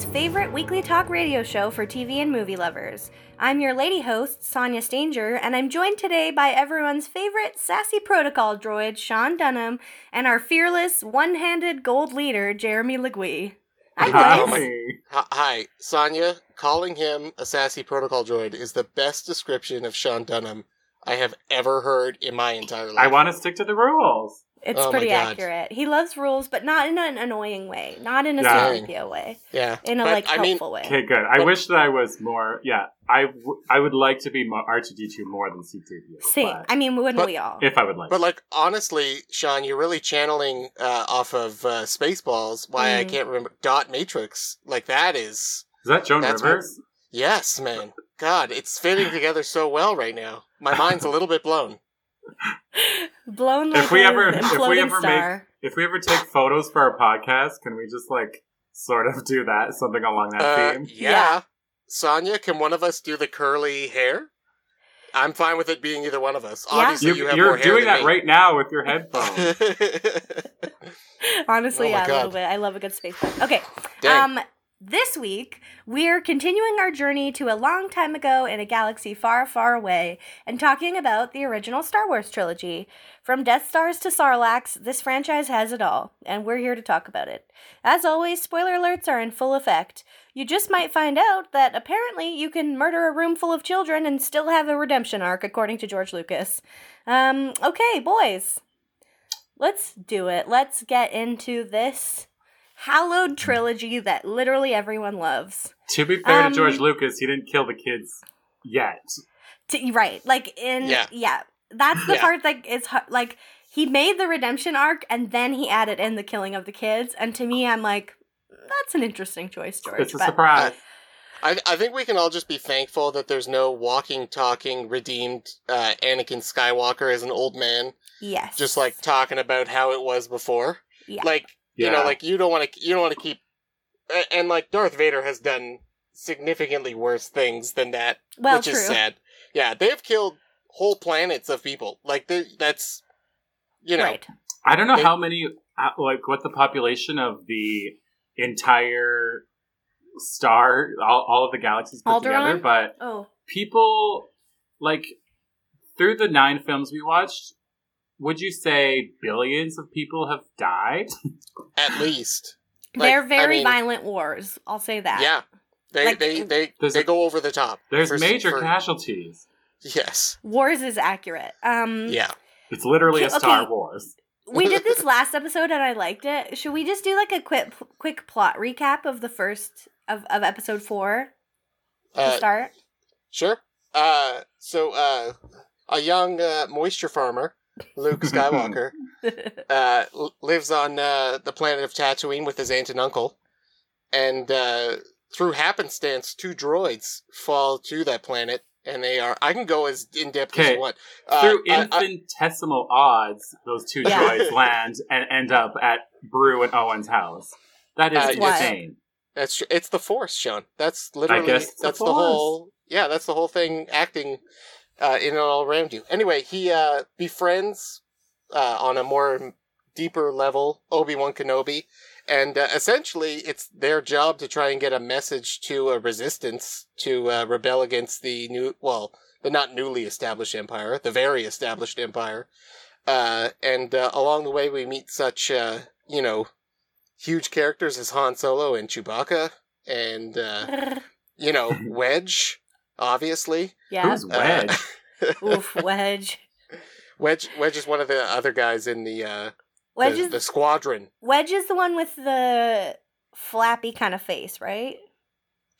galaxy's favorite weekly talk radio show for TV and movie lovers. I'm your lady host, Sonia Stanger, and I'm joined today by everyone's favorite sassy protocol droid, Sean Dunham, and our fearless, one handed gold leader, Jeremy Legui. Hi, Hi. boys. Hi, hi, Sonia. Calling him a sassy protocol droid is the best description of Sean Dunham I have ever heard in my entire life. I want to stick to the rules. It's Oh pretty accurate. He loves rules, but not in an annoying way, not in a Yeah. yeah. way, yeah, in a But, like I mean, helpful way. Okay, good. I But- wish that I was more. Yeah, I, w- I would like to be more R2D2 more than C3PO. Same. but I mean, wouldn't But- we all? if I would like. But like honestly, Sean, you're really channeling uh, off of uh, Spaceballs. Why I Mm. can't remember Dot Matrix. Like that is Is that Joan That's Rivers? yes, man. God, it's fitting together so well right now. My mind's a little bit blown. Blown like If we a ever- if we imploding ever make- star. If we ever take photos for our podcast, can we just like sort of do that, something along that Uh, theme? yeah. Yeah. Sonia, can one of us do the curly hair? I'm fine with it being either one of us. Yeah. Obviously, You, you, have you're more doing than that me. right now with your headphones. Honestly, Oh my yeah, a little bit. I love a good space bar. Okay. Dang. Um, this week we're continuing our journey to a long time ago in a galaxy far, far away, and talking about the original Star Wars trilogy. From Death Stars to Sarlacc, this franchise has it all, and we're here to talk about it. As always, spoiler alerts are in full effect. You just might find out that apparently you can murder a room full of children and still have a redemption arc, according to George Lucas. Um, okay, boys. Let's do it. Let's get into this hallowed trilogy that literally everyone loves. to be fair Um, to George Lucas, he didn't kill the kids yet. T- right, like in yeah, Yeah. that's the Yeah. part that is hu- like he made the redemption arc and then he added in the killing of the kids, and to me, I'm like, that's an interesting choice, George. It's a but- surprise. I, I think we can all just be thankful that there's no walking, talking, redeemed uh, Anakin Skywalker as an old man, Yes, just like talking about how it was before. Yeah. Like you know, like you don't want to, you don't want to keep, and like Darth Vader has done significantly worse things than that, well, which true. is sad. Yeah, they have killed whole planets of people. Like they, that's, you know, right. I don't know They- how many, uh, like, what the population of the entire star, all, all of the galaxies put together, but Oh, people, like, through the nine films we watched, would you say billions of people have died? at least. Like, they're I very mean, violent wars. I'll say that. Yeah, they Like, they they There's they a- go over the top. There's For- major for- casualties. Yes. Wars is accurate. Um, Yeah. It's literally a Star okay. Wars. we did this last episode and I liked it. Should we just do like a quick quick plot recap of the first of, of episode four to Uh, start? Sure. Uh, so uh, a young uh, moisture farmer, Luke Skywalker, uh, lives on uh, the planet of Tatooine with his aunt and uncle, and uh, through happenstance, two droids fall to that planet, and they are. I can go as in depth as Okay. you want. Uh, Through I- I- infinitesimal odds, those two Yeah. droids land and end up at Beru and Owen's house. That is Uh, yes. insane. That's tr- it's the Force, Sean. That's literally guess it's the that's the, Force. whole yeah. That's the whole thing. Acting uh, in and all around you. Anyway, he uh, befriends uh, on a more deeper level Obi Wan Kenobi, and uh, essentially it's their job to try and get a message to a resistance to uh, rebel against the new well the not newly established empire, the very established empire. Uh, and uh, along the way, we meet such uh, you know huge characters as Han Solo and Chewbacca, and uh, you know Wedge, obviously. yeah. Who's Wedge? Oof, Wedge. Wedge, Wedge is one of the other guys in the uh, Wedge the, is the squadron. Wedge is the one with the flappy kind of face, right?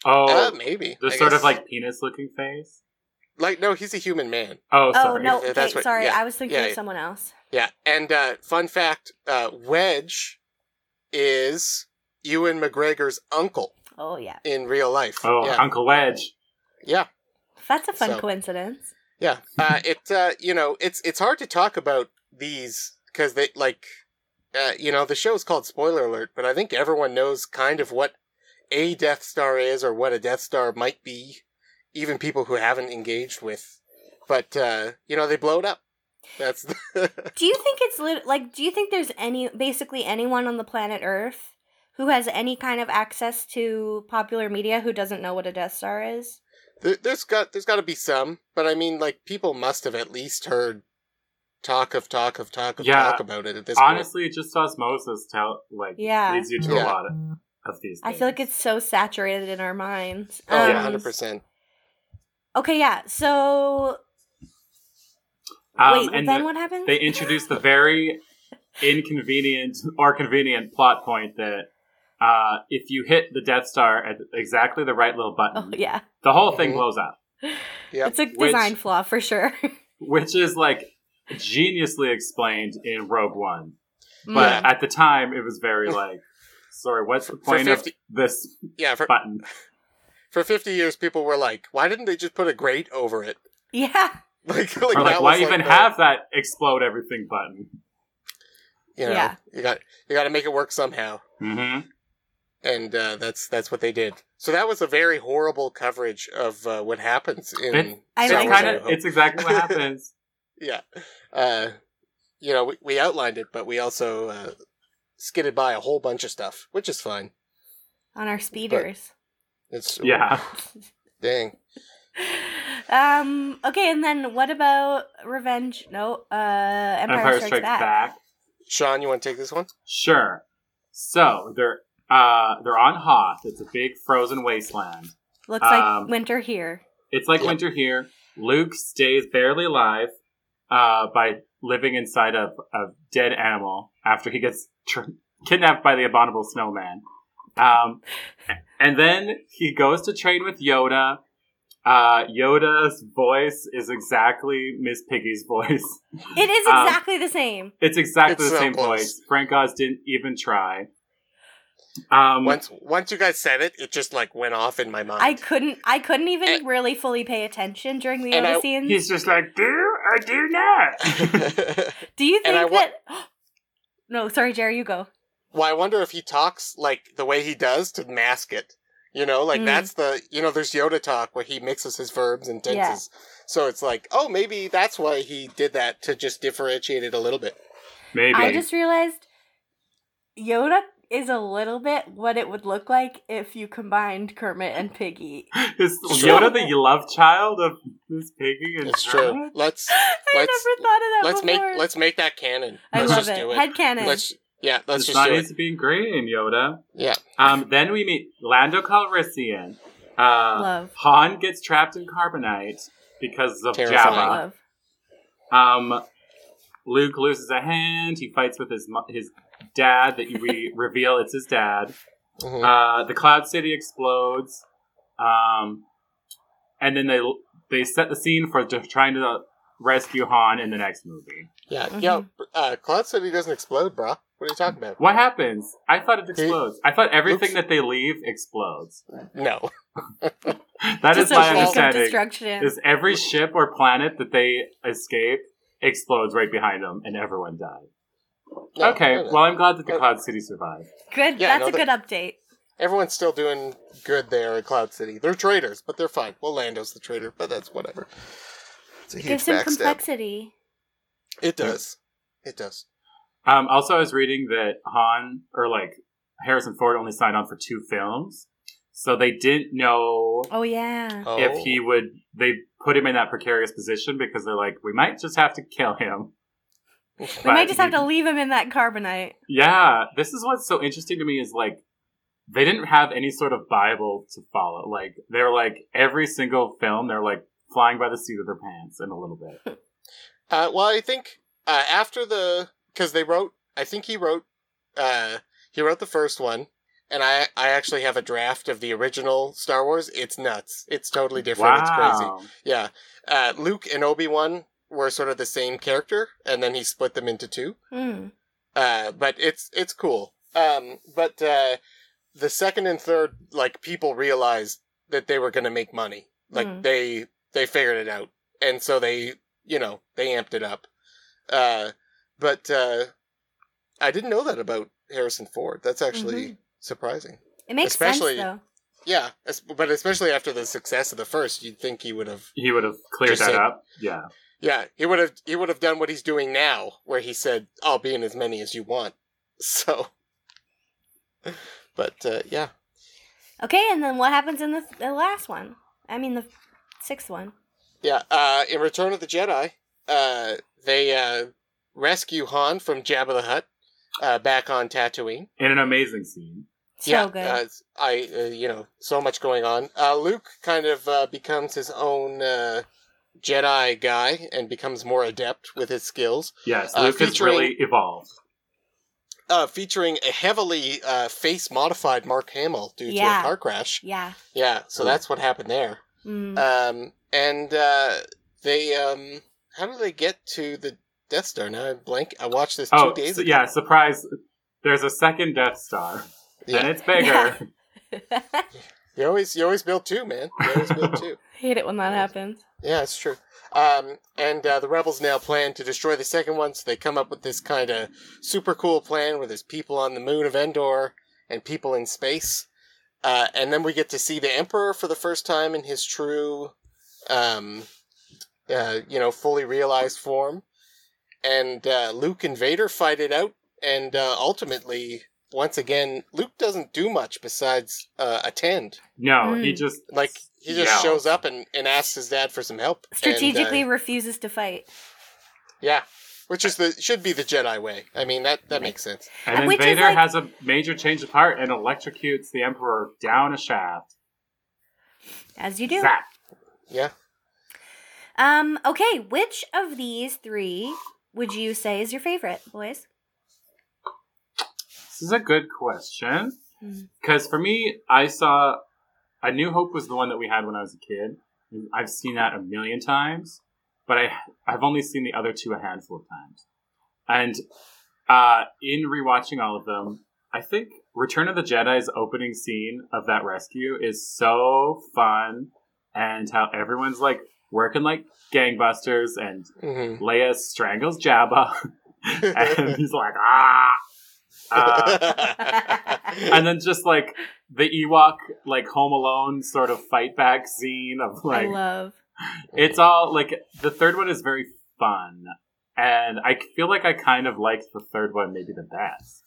oh, uh, maybe the I sort of like penis-looking face. like no, he's a human man. Oh, Oh sorry. no, okay, that's what- sorry, yeah, I was thinking yeah, of someone else. Yeah, and uh, fun fact: uh, Wedge is Ewan McGregor's uncle Oh yeah, in real life. Oh, yeah, Uncle Wedge. yeah. that's a fun So- coincidence. Yeah, uh, it uh, you know it's it's hard to talk about these because they like uh, you know the show's called Spoiler Alert, but I think everyone knows kind of what a Death Star is or what a Death Star might be, even people who haven't engaged with. But uh, you know they blow it up. That's the Do you think it's lit- like? Do you think there's any, basically anyone on the planet Earth who has any kind of access to popular media who doesn't know what a Death Star is? There, there's got there's got to be some, but I mean, like people must have at least heard talk of talk of talk of Yeah. talk about it at this point. Honestly, just osmosis tell like Yeah. leads you to Yeah. a lot of, of these. I feel like it's so saturated in our minds. Oh yeah, Um, hundred percent. Okay, yeah. So Um, wait, and then the- what happens? they introduced the very inconvenient or convenient plot point that uh, if you hit the Death Star at exactly the right little button, oh yeah, the whole thing Mhm. blows up, Yep. it's a Which- design flaw for sure. which is like geniusly explained in Rogue One. Mm. But Yeah. at the time, it was very like, sorry, what's the point of this Yeah, for button? for fifty years, people were like, "Why didn't they just put a grate over it?" yeah, Like, like, or like, why even the- have that explode everything button? You know, Yeah. you got you got to make it work somehow, Mm-hmm. And uh, that's that's what they did. So that was a very horrible coverage of uh, what happens in. It's, I it's Star like kind of it's exactly what happens. yeah. Uh, you know, we, we outlined it, but we also uh, skidded by a whole bunch of stuff, which is fine. on our speeders. It's yeah. dang. um. Okay, and then what about Revenge? No. Uh. Empire, Empire Strikes, Strikes Back. Back. Sean, you want to take this one? Sure. So they're uh they're on Hoth. It's a big frozen wasteland. Looks like Um, winter here. It's like Yep. winter here. Luke stays barely alive uh, by living inside of a dead animal after he gets tr- kidnapped by the abominable snowman. Um, and then he goes to train with Yoda. Uh, Yoda's voice is exactly Miss Piggy's voice. It is um, exactly the same. It's exactly It's the so same close. voice. Frank Oz didn't even try. Um, Once once you guys said it, it just like went off in my mind. I couldn't. I couldn't even And- really fully pay attention during the And Yoda I- scenes. he's just like, do or do not. Do you think wa- that? no, sorry, Jerry. You go. well, I wonder if he talks like the way he does to mask it. You know, like Mm. that's the you know, there's Yoda talk where he mixes his verbs and tenses. So it's like, oh, maybe that's why he did that to just differentiate it a little bit. Maybe. I just realized Yoda is a little bit what it would look like if you combined Kermit and Piggy. Is Yoda the love child of Miss Piggy and It's true. Let's I Let's- never thought of that let's before. make let's make that canon. I let's love just it. do it. Head canon. Let's yeah, let's it's just not do it. to be green in Yoda. Yeah. Um, then we meet Lando Calrissian. Uh, Love. Han gets trapped in carbonite because of Terrifying. Jabba. Love. Um, Luke loses a hand. He fights with his his dad. That we reveal it's his dad. Mhm. Uh, the Cloud City explodes. Um, and then they they set the scene for t- trying to rescue Han in the next movie. yeah. Mhm. Yeah. Uh, Cloud City doesn't explode, bro. What are you talking about? What happens? I thought it explodes. I thought everything Oops. that they leave explodes. No. That is Just a my wake of understanding. Is every ship or planet that they escape explodes right behind them, and everyone dies. No, okay, no, no. well, I'm glad that the Uh, Cloud City survived. Good. Yeah, That's no, a good update. Everyone's still doing good there in Cloud City. They're traitors, but they're fine. Well, Lando's the traitor, but that's whatever. It's a huge Gives him backstab. complexity. It does. It does. Um, also, I was reading that Han or like Harrison Ford only signed on for two films, so they didn't know Oh yeah. Oh. if he would. They put him in that precarious position because they're like, we might just have to kill him. We might just have to leave him in that carbonite. Yeah, this is what's so interesting to me is like they didn't have any sort of Bible to follow. Like they're like every single film, they're like flying by the seat of their pants in a little bit. Uh, well, I think uh, after the because they wrote, I think he wrote, uh, he wrote the first one, and I I actually have a draft of the original Star Wars. It's nuts. It's totally different. It's crazy. Yeah. Uh, Luke and Obi Wan were sort of the same character, and then he split them into two. Hmm. Uh, but it's it's cool. Um, but uh, the second and third, like people realized that they were going to make money. Like Mhm. they they figured it out, and so they you know they amped it up. Uh, but uh, I didn't know that about Harrison Ford. That's actually surprising. It makes Especially- sense though. Yeah, but especially after the success of the first, you'd think he would have. He would have cleared that said- up. Yeah. Yeah, he would have he would have done what he's doing now, where he said, "I'll be in as many as you want." So, but uh, yeah, Okay, and then what happens in the, the last one? I mean, the sixth one. yeah. Uh, in Return of the Jedi, uh, they uh, rescue Han from Jabba the Hutt uh, back on Tatooine. In an amazing scene. So yeah, good. Uh, I uh, you know so much going on. Uh, Luke kind of uh, becomes his own uh, Jedi guy and becomes more adept with his skills. Yes, Uh, Luke has really evolved. Uh, featuring a heavily uh, face modified Mark Hamill due to a car crash. yeah. Yeah, so Cool. that's what happened there. Mm. Um, and uh, they um, how do they get to the Death Star? Now I blank. I watched this two Oh, days so- ago. yeah, surprise. There's a second Death Star. Yeah. And it's bigger. Yeah. You always you always build two, man. You always build two. Hate it when that happens. Yeah, it's true. Um, and uh, the rebels now plan to destroy the second one, so they come up with this kind of super cool plan where there's people on the moon of Endor and people in space. Uh, and then we get to see the Emperor for the first time in his true, um, uh, you know, fully realized form. And uh, Luke and Vader fight it out, and uh, ultimately, once again, Luke doesn't do much besides uh, attend. No, he Mm. just Like he just yells. shows up and, and asks his dad for some help. And, uh, Strategically refuses to fight. Yeah, which is the should be the Jedi way. I mean that that makes sense. And then Which Vader like- has a major change of heart and electrocutes the Emperor down a shaft. As you do. Zap. Yeah. Um, okay, which of these three would you say is your favorite, boys? This is a good question. Because for me, I saw A New Hope was the one that we had when I was a kid. I've seen that a million times, but I I've only seen the other two a handful of times. And uh, in rewatching all of them, I think Return of the Jedi's opening scene of that rescue is so fun, and how everyone's like working like gangbusters, and hmm Leia strangles Jabba, and he's like ah. Uh, and then just like the Ewok like Home Alone sort of fight back scene of like I love. it's all like the third one is very fun, and I feel like I kind of liked the third one maybe the best.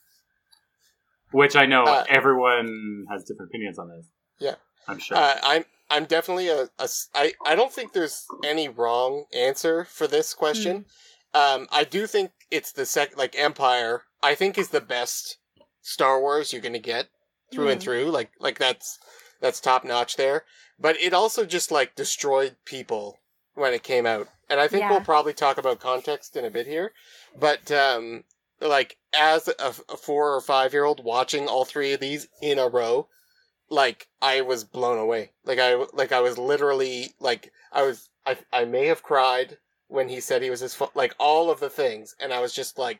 Which I know Uh, everyone has different opinions on this. Yeah. I'm sure. uh, I'm I'm definitely a, a s- I I don't think there's any wrong answer for this question. Um, I do think it's the sec like Empire. I think is the best Star Wars you're gonna get through and Mm. through. Like like that's that's top notch there. But it also just like destroyed people when it came out, and I think Yeah. we'll probably talk about context in a bit here. But um, like as a, a four or five year old watching all three of these in a row, like I was blown away. Like I like I was literally like I was I I may have cried when he said he was his fa- like all of the things, and I was just like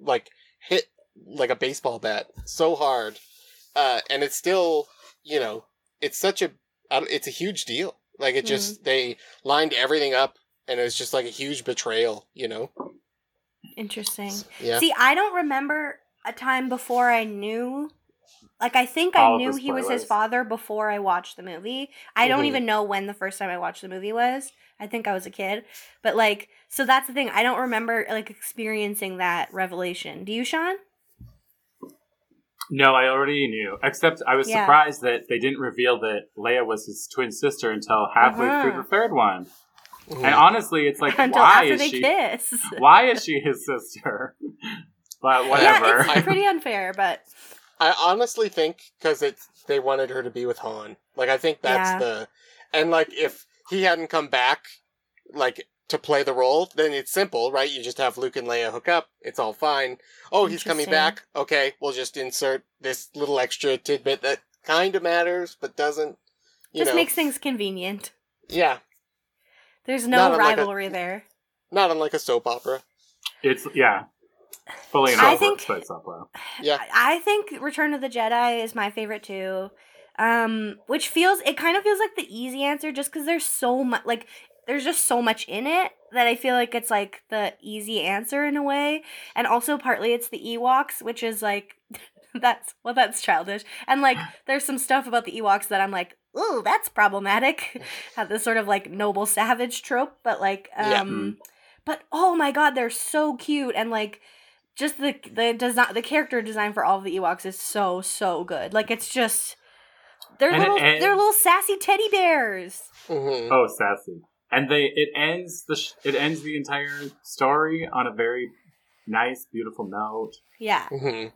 like hit like a baseball bat so hard, uh, and it's still you know it's such a it's a huge deal. Like it just they lined everything up, and it was just like a huge betrayal. You know? Interesting. Yeah. See, I don't remember a time before I knew. Like, I think All I knew he was his father before I watched the movie. I don't Mhm. even know when the first time I watched the movie was. I think I was a kid. But, like, so that's the thing. I don't remember, like, experiencing that revelation. Do you, Sean? no, I already knew. Except I was Yeah. surprised that they didn't reveal that Leia was his twin sister until halfway through Uh-huh. the third one. Mhm. And honestly, it's like Until why after is they she kiss. why is she his sister? But whatever. Yeah, it's pretty unfair, but I honestly think because it's they wanted her to be with Han. Like I think that's Yeah. the, and like if he hadn't come back, like to play the role, then it's simple, right? You just have Luke and Leia hook up. It's all fine. Oh, he's coming back. Okay, we'll just insert this little extra tidbit that kind of matters but doesn't. You just know, makes things convenient. yeah, There's Not no unlike a- rivalry there. not unlike a soap opera. It's yeah, fully an I over think- space opera. Yeah. I I think Return of the Jedi is my favorite too. Um, which feels it kind of feels like the easy answer just because there's so much like there's just so much in it that I feel like it's like the easy answer in a way. And also partly it's the Ewoks, which is like that's well that's childish. And like there's some stuff about the Ewoks that I'm like, ooh, that's problematic. Have this sort of like noble savage trope, but like, Yeah. um, but oh my god, they're so cute and like. Just the the design, the character design for all of the Ewoks is so so good. Like it's just they're And little ends- they're little sassy teddy bears. hmm Oh, sassy. And they it ends the sh- it ends the entire story on a very nice, beautiful note. Yeah, hmm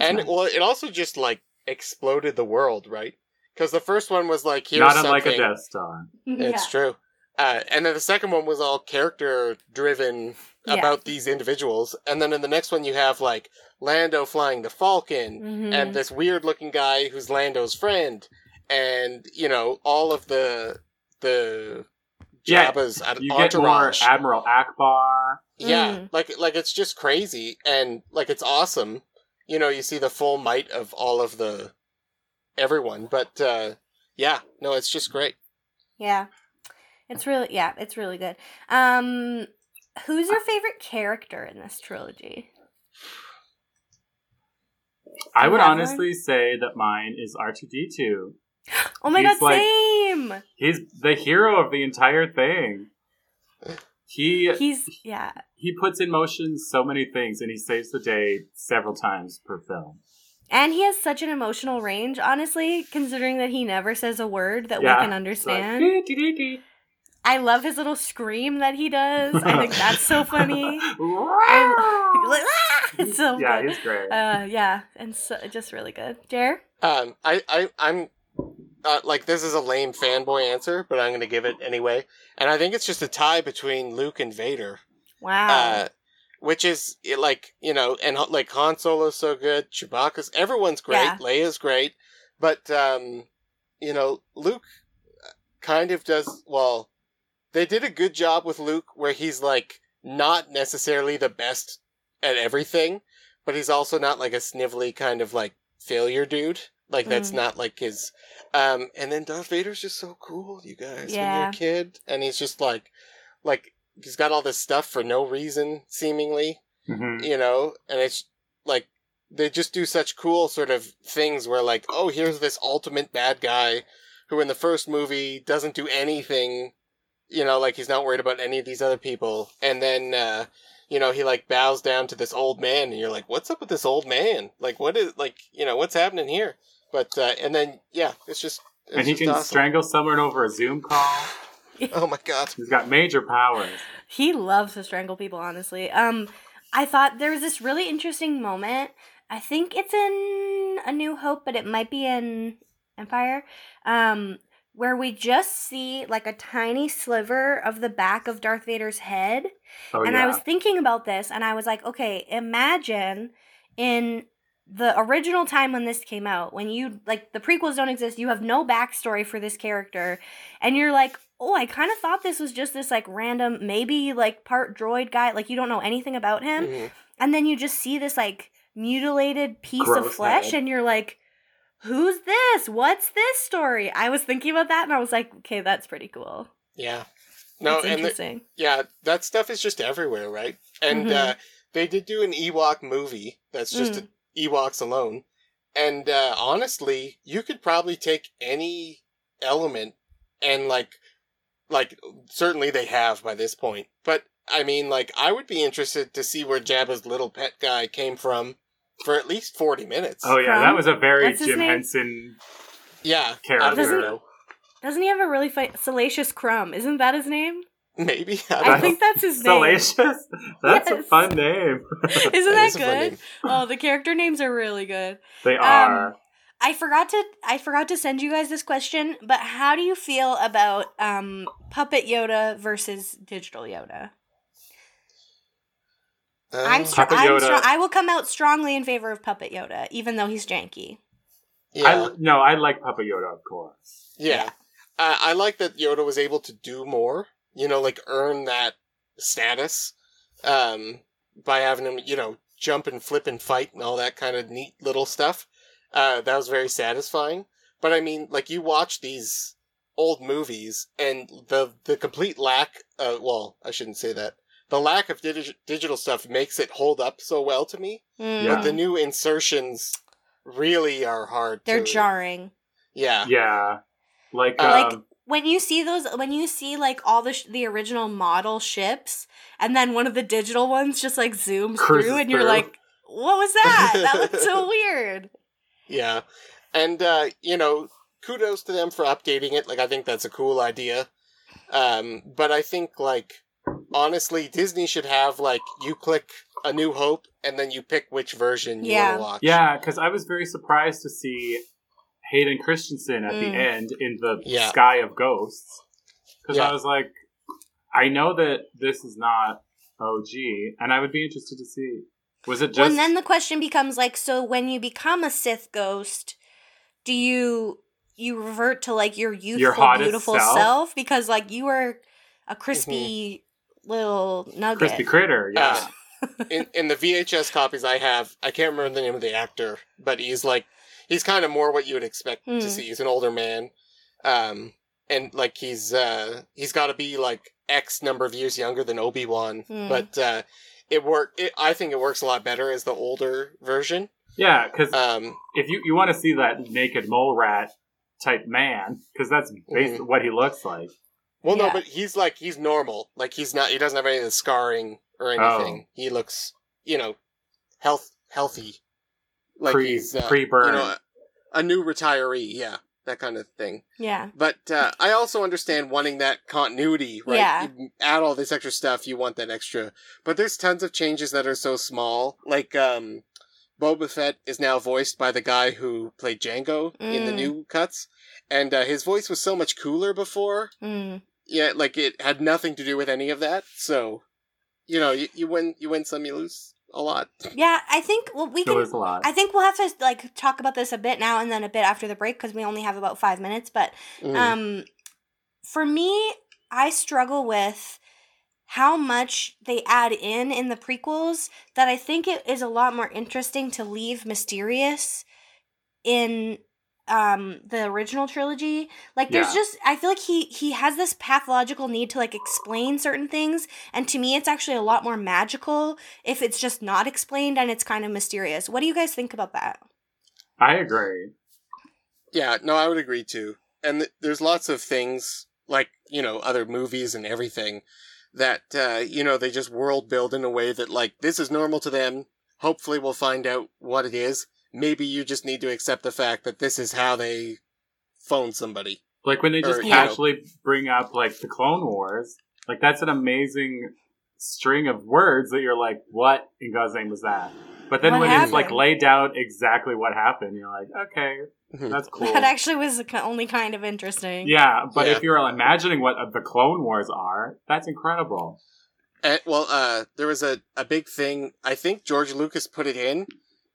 And nice. well, it also just like exploded the world, right? Because the first one was like, here's not something. unlike a Death Star. It's yeah. true. Uh, and then the second one was all character driven Yeah. about these individuals. And then in the next one, you have like Lando flying the Falcon Mhm. and this weird looking guy who's Lando's friend. And, you know, all of the, the Jabba's en- You get more. Admiral Ackbar. yeah. Mm. Like, like it's just crazy. And like, it's awesome. You know, you see the full might of all of the, everyone. But, uh, yeah, no, it's just great. Yeah. It's really yeah, it's really good. Um who's your favorite character in this trilogy? I would honestly say that mine is R2D2. Oh my He's god, like- same. He's the hero of the entire thing. He He's yeah. he puts in motion so many things and he saves the day several times per film. And he has such an emotional range, honestly, considering that he never says a word that Yeah. we can like, understand. "Dee, dee, dee, dee." I love his little scream that he does. I think that's so funny. I- like, "Ah!" It's so yeah, good. he's great. Uh, yeah, and so just really good. Jer? Um, I, I, I'm, uh, like, this is a lame fanboy answer, but I'm gonna give it anyway. And I think it's just a tie between Luke and Vader. Wow. Uh, which is, like, you know, and, like, Han Solo's so good, Chewbacca's, everyone's great, Yeah. Leia's great, but, um, you know, Luke kind of does, well, they did a good job with Luke where he's, like, not necessarily the best at everything, but he's also not, like, a snivelly kind of, like, failure dude. Like, that's Mm. not, like, his, um, and then Darth Vader's just so cool, you guys, when you're Yeah. a kid, and he's just, like, like, he's got all this stuff for no reason, seemingly, Mhm. you know, and it's like they just do such cool sort of things where like, oh, here's this ultimate bad guy who in the first movie doesn't do anything, you know, like he's not worried about any of these other people, and then uh you know, he like bows down to this old man and you're like, what's up with this old man? Like what is like, you know, what's happening here? But uh and then yeah, it's just it's and he just can awesome. strangle someone over a Zoom call. Oh my god. He's got major powers. He loves to strangle people, honestly. Um, I thought there was this really interesting moment. I think it's in A New Hope, but it might be in Empire. Um, where we just see like a tiny sliver of the back of Darth Vader's head. Oh and yeah. I was thinking about this and I was like, okay, imagine in the original time when this came out, when you like the prequels don't exist, you have no backstory for this character, and you're like, oh, I kind of thought this was just this like random, maybe like part droid guy, like you don't know anything about him, Mhm. and then you just see this like mutilated piece of flesh, head. and you're like, who's this? What's this story? I was thinking about that, and I was like, okay, that's pretty cool. Yeah. No, That's and the. Yeah, that stuff is just everywhere, right? And Mhm. uh, they did do an Ewok movie that's just Mm. Ewoks alone. And uh, honestly, you could probably take any element and like, like certainly they have by this point. But I mean, like, I would be interested to see where Jabba's little pet guy came from for at least forty minutes. oh yeah, Crumb? that was a very What's his Jim name? Henson yeah, character. I don't Doesn't- Doesn't he have a really fi- salacious crumb? Isn't that his name? Maybe I, I don't think that's his name. Salacious? That's a Yes. fun name. Isn't That that is a fun good? name. Oh, the character names are really good. they are. I forgot to I forgot to send you guys this question, but how do you feel about um puppet Yoda versus digital Yoda? I'm, Uh, str- I'm str- I will come out strongly in favor of puppet Yoda, even though he's janky. yeah. I, no, I like Papa Yoda, of course. Yeah. Uh, I like that Yoda was able to do more, you know, like earn that status um, by having him, you know, jump and flip and fight and all that kind of neat little stuff. Uh, that was very satisfying. But I mean, like you watch these old movies and the the complete lack uh well, I shouldn't say that. The lack of digi- digital stuff makes it hold up so well to me. Mm. Yeah. But the new insertions really are hard They're to jarring. Yeah. Yeah. Like, Uh, Like- um, when you see those when you see like all the sh- the original model ships and then one of the digital ones just like zooms through and you're through. like what was that that looked so weird Yeah. And uh, you know, kudos to them for updating it. Like I think that's a cool idea. Um, but I think like honestly, Disney should have like you click a new hope and then you pick which version you Yeah. want to watch. yeah, because I was very surprised to see Hayden Christensen at the Mm. end in the Yeah. Sky of Ghosts. Because Yeah. I was like, I know that this is not OG, and I would be interested to see. Was it well, just and then the question becomes like so when you become a sith ghost do you you revert to like your youthful hottest beautiful self? self? because like you were a crispy little nugget crispy critter? Yeah. Uh, in in the VHS copies I have, I can't remember the name of the actor, but he's like he's kind of more what you would expect Hmm. to see. He's an older man, um, and like he's uh he's got to be like X number of years younger than Obi Wan, Hmm. but uh, it work. It, I think it works a lot better as the older version. yeah, because Um, if you, you want to see that naked mole rat type man, because that's basically what he looks like. Well, no, but he's like he's normal. Like he's not. He doesn't have any of the scarring or anything. Oh. He looks, you know, health healthy. Like Pre- he's uh, pre-burn. You know, a, a new retiree. Yeah, that kind of thing. yeah But uh, I also understand wanting that continuity, right? Yeah. You add all this extra stuff, you want that extra. But there's tons of changes that are so small. Like, um, Boba Fett is now voiced by the guy who played Jango in the Mm. new cuts. And uh, his voice was so much cooler before. Mm. Yeah, like it had nothing to do with any of that. So, you know, you, you win, you win some, you lose a lot. yeah i think well we can was a lot. I think we'll have to like talk about this a bit now and then a bit after the break because we only have about five minutes. But Mm. um, for me, I struggle with how much they add in in the prequels that I think it is a lot more interesting to leave mysterious in um the original trilogy like there's Yeah. just i feel like he he has this pathological need to like explain certain things and to me it's actually a lot more magical if it's just not explained and it's kind of mysterious what do you guys think about that I agree. Yeah, no, I would agree too. And th- there's lots of things like you know other movies and everything that uh, you know they just world build in a way that like this is normal to them. Hopefully, we'll find out what it is. Maybe you just need to accept the fact that this is how they phone somebody. Like when they just Or, you know- bring up like the Clone Wars, like that's an amazing string of words that you're like, what in God's name was that? But then What when it's like laid out exactly what happened, you're like, okay, Mhm. that's cool. that actually was only kind of interesting yeah, but Yeah. if you're imagining what the Clone Wars are, that's incredible. And, well, uh, there was a, a big thing. I think George Lucas put it in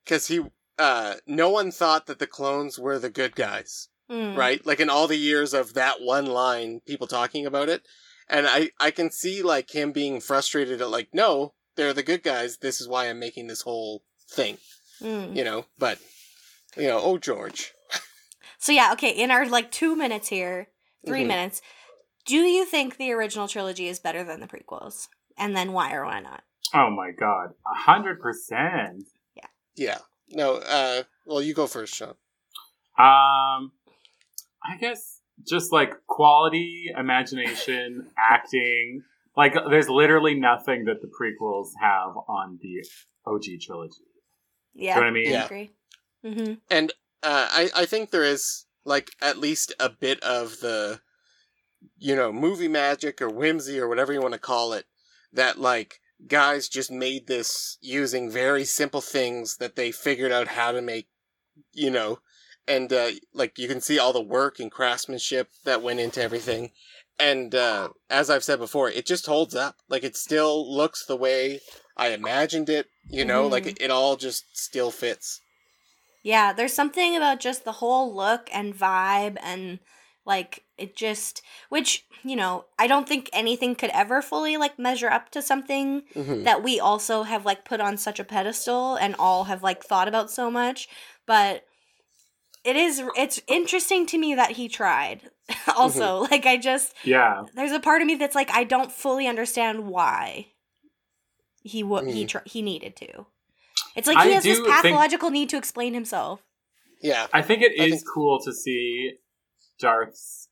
because he, uh, no one thought that the clones were the good guys. Mm. right? Like in all the years of that one line, people talking about it, and I I can see like him being frustrated at like, no, they're the good guys. This is why I'm making this whole thing, Mm. you know. But you know, oh George, So yeah, okay, in our like two minutes here, 3 Mhm. minutes, do you think the original trilogy is better than the prequels? And then why or why not? Oh my god, a hundred percent. Yeah. Yeah, no. uh Well, you go first, Sean. Um, I guess just like quality, imagination, acting. Like, there's literally nothing that the prequels have on the OG trilogy. Yeah, you know what I mean? I Yeah. agree. Mm-hmm. And uh, I I think there is like at least a bit of the, you know, movie magic or whimsy or whatever you want to call it, that like guys just made this using very simple things that they figured out how to make, you know, and uh, like you can see all the work and craftsmanship that went into everything. And uh, as I've said before, it just holds up. Like it still looks the way I imagined it. You know, Mhm. like it, it all just still fits. Yeah, there's something about just the whole look and vibe and like it just which, you know, I don't think anything could ever fully like measure up to something Mhm. that we also have like put on such a pedestal and all have like thought about so much, but it is it's interesting to me that he tried. also, like I just Yeah. there's a part of me that's like I don't fully understand why he would he Mm. tr- he needed to. It's like I he has this do think- pathological need to explain himself. Yeah. I think it I is think- cool to see Darth's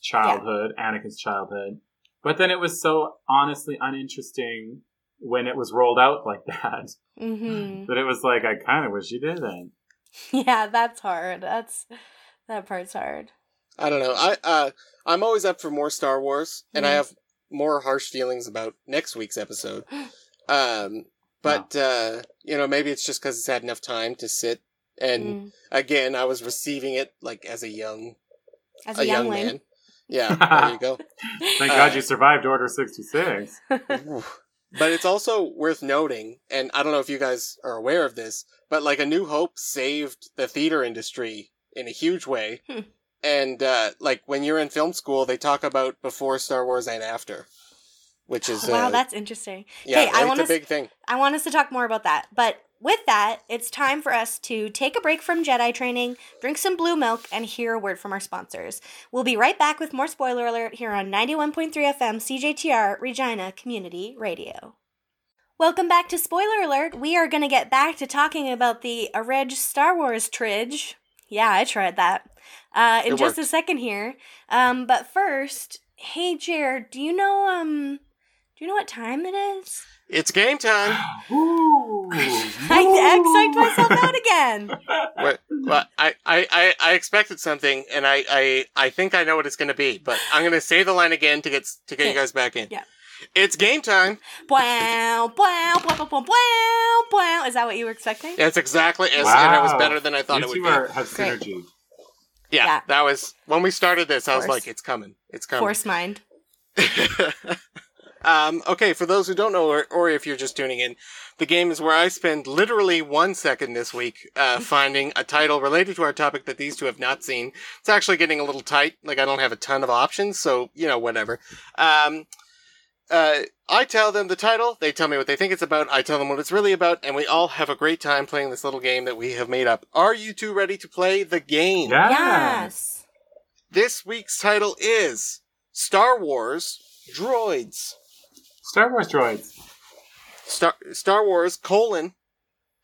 childhood, Anakin's childhood. But then it was so honestly uninteresting when it was rolled out like that Mm-hmm. that it was like I kind of wish you didn't. Yeah, that's hard. That's that part's hard. I don't know. I uh, I'm always up for more Star Wars, and I Mhm. have more harsh feelings about next week's episode. Um, but uh, you know, maybe it's just because it's had enough time to sit. And Mm. again, I was receiving it like as a young, As a, a, young youngling. man. Yeah, there you go. Thank Uh, God you survived Order sixty six. But it's also worth noting, and I don't know if you guys are aware of this, but like A New Hope saved the theater industry in a huge way. Hmm. And uh, like when you're in film school, they talk about before Star Wars and after, which is wow, uh, that's interesting. yeah, Hey, I wanna a big thing. I want us to talk more about that. But with that, it's time for us to take a break from Jedi training, drink some blue milk, and hear a word from our sponsors. We'll be right back with more spoiler alert here on 91.3 FM CJTR Regina Community Radio. Welcome back to Spoiler Alert. We are going to get back to talking about the Reg Star Wars tridge. Yeah, I tried that. Uh, in It just a second here. Um, but first, hey Jared, do you know um do you know what time it is? It's game time. Ooh, I psyched myself out again. What- well, I, I, I, I expected something, and I, I, I think I know what it's going to be. But I'm going to say the line again to get to get you guys back in. Yeah. It's game time. Wow, wow, wow, wow, wow, wow, wow. Is that what you were expecting? That's exactly as, and it was better than I thought you it would two be. are, have synergy. Yeah, Yeah. that was when we started this. I was like, "It's coming, it's coming." Force mind. um, okay, for those who don't know, or, or if you're just tuning in, the game is where I spend literally one second this week uh, finding a title related to our topic that these two have not seen. It's actually getting a little tight. Like I don't have a ton of options, so you know, whatever. Um, uh, I tell them the title. They tell me what they think it's about. I tell them what it's really about, and we all have a great time playing this little game that we have made up. Are you two ready to play the game? Yeah. Yes. This week's title is Star Wars Droids. Star Wars droids. Star Star Wars colon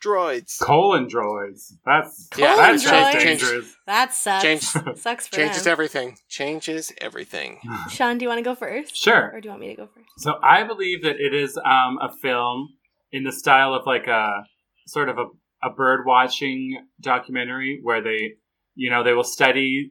droids. Colon droids. That's Yeah, Colon that's droids. dangerous. That sucks. Change- sucks for Changes them. everything. Changes everything. Sean, do you want to go first? Sure. Or do you want me to go first? So I believe that it is um, a film in the style of like a sort of a, a bird watching documentary where they, you know, they will study,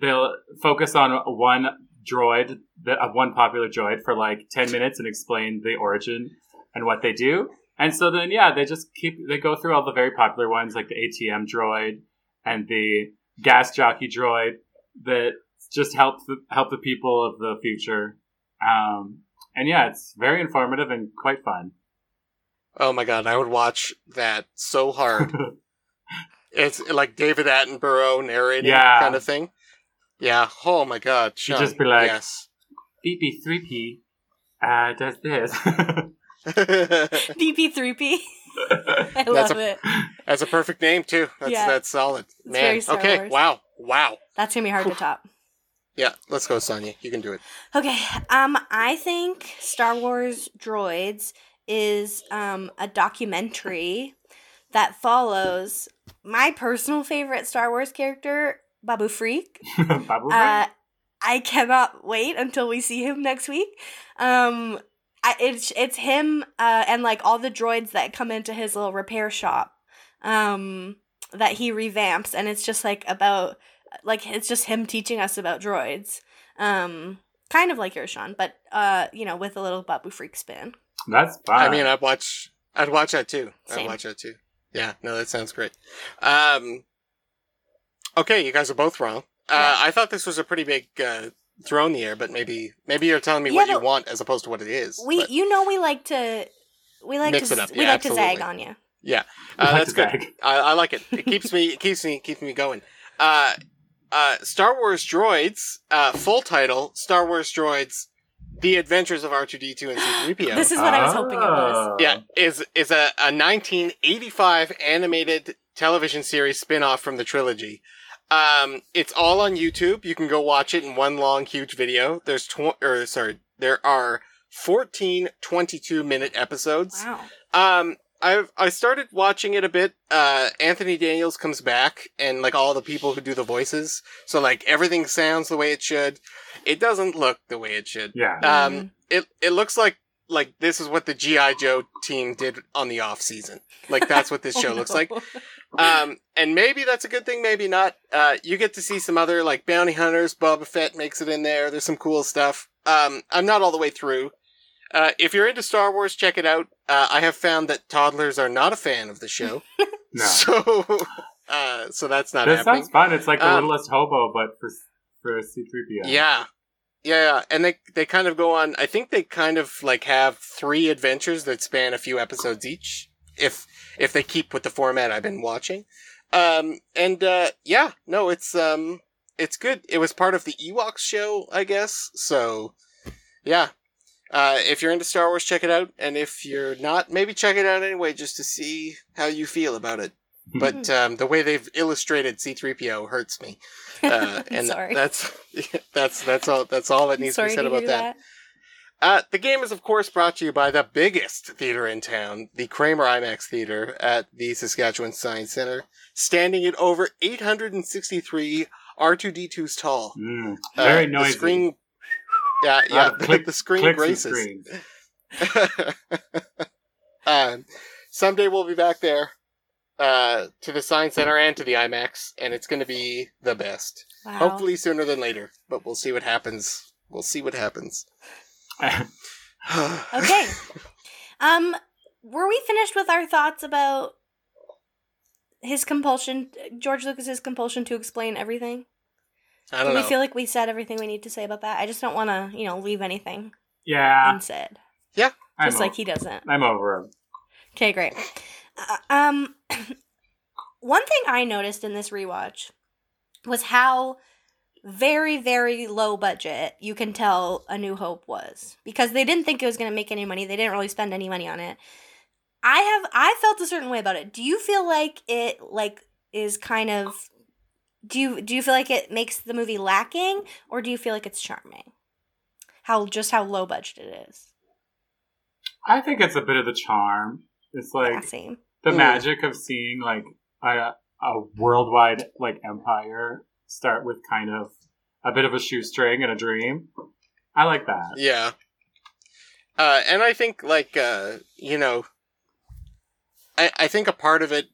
they'll focus on one droid, the, uh, one popular droid for like 10 minutes and explain the origin and what they do. And so then, yeah, they just keep, they go through all the very popular ones like the ATM droid and the gas jockey droid that just help the, help the people of the future. Um, and yeah, it's very informative and quite fun. Oh my god, I would watch that so hard. it's like David Attenborough narrating Yeah. kind of thing. Yeah. Oh my god. Sean, just be like- yes. BP3P uh, does this. BP3P. I That's love a- it. That's a perfect name too. That's Yeah. that's solid. It's Man. very Star okay. Wars. Wow. Wow. That's gonna be hard to top. Yeah. Let's go, Sonia. You can do it. Okay, um, I think Star Wars Droids is um a documentary that follows my personal favorite Star Wars character, Babu Frik. Babu Uh, I cannot wait until we see him next week. Um, I, it's it's him uh, and like all the droids that come into his little repair shop, um, that he revamps, and it's just like about like it's just him teaching us about droids. Um, kind of like yours, Sean, but uh, you know, with a little Babu Frik spin. That's fun. I mean, I'd watch. I'd watch that too. Same. I'd watch that too. Yeah. No, that sounds great. Um. Okay, you guys are both wrong. Uh, I thought this was a pretty big uh, throw in the air, but maybe maybe you're telling me Yeah, what you but want as opposed to what it is. We, but, you know, we like to. We like Mix to it up. we Yeah, like to zag on you. yeah, uh, like that's good. I, I like it. It keeps me it keeps me keeps me going. Uh, uh, Star Wars Droids. Uh, full title: Star Wars Droids: The Adventures of R two D two and C three PO. This is what I was hoping it was. Oh. Yeah, is is a, a 1985 animated television series spin-off from the trilogy. Um, it's all on YouTube. You can go watch it in one long, huge video. There's tw- or sorry, there are 14 22 minute episodes. Wow. Um, I've I started watching it a bit. Uh, Anthony Daniels comes back, and like all the people who do the voices, so like everything sounds the way it should. It doesn't look the way it should. Yeah. Um, it it looks like like this is what the GI Joe team did on the off season. Like that's what this show Oh, looks like. Um, and maybe that's a good thing, maybe not. Uh, you get to see some other like bounty hunters. Boba Fett makes it in there. There's some cool stuff. Um, I'm not all the way through. Uh, if you're into Star Wars, check it out. Uh, I have found that toddlers are not a fan of the show, No. so uh, so that's not this happening. sounds fun. It's like the Um, littlest hobo, but for for C-3PO. Yeah. yeah. Yeah, and they they kind of go on. I think they kind of like have three adventures that span a few episodes each. If if they keep with the format I've been watching, um, and uh, yeah, no, it's um, it's good. It was part of the Ewoks show, I guess. So, yeah, uh, if you're into Star Wars, check it out. And if you're not, maybe check it out anyway, just to see how you feel about it. But um, the way they've illustrated C-3PO hurts me. Uh, and Sorry. that's that's that's all that's all that needs to be said about hear that. Uh, the game is, of course, brought to you by the biggest theater in town, the Kramer IMAX Theater at the Saskatchewan Science Center, standing at over 863 R2D2s tall. Mm, Uh, very the noisy. screen, yeah, yeah, of the, click- the screen Clicks graces. screams. um, someday we'll be back there uh, to the Science Center and to the IMAX, and it's going to be the best. Wow. Hopefully sooner than later, but we'll see what happens. We'll see what happens. Okay. Um, were we finished with our thoughts about his compulsion, George Lucas's compulsion to explain everything? I Do don't we feel like we said everything we need to say about that? I just don't want to, you know, leave anything yeah, unsaid, I'm, just o- like he doesn't. I'm over him. Okay, great. Uh, um, one thing I noticed in this rewatch was how very, very low budget you can tell A New Hope was because they didn't think it was going to make any money. They didn't really spend any money on it. I have I felt a certain way about it. Do you feel like it like is kind of do you do you feel like it makes the movie lacking or do you feel like it's charming? How just how low budget it is. I think it's a bit of the charm. It's like yeah, same. the Mm. magic of seeing like a, a worldwide like empire start with kind of a bit of a shoestring and a dream. I like that. Yeah. Uh, and I think, like, uh, you know, I, I think a part of it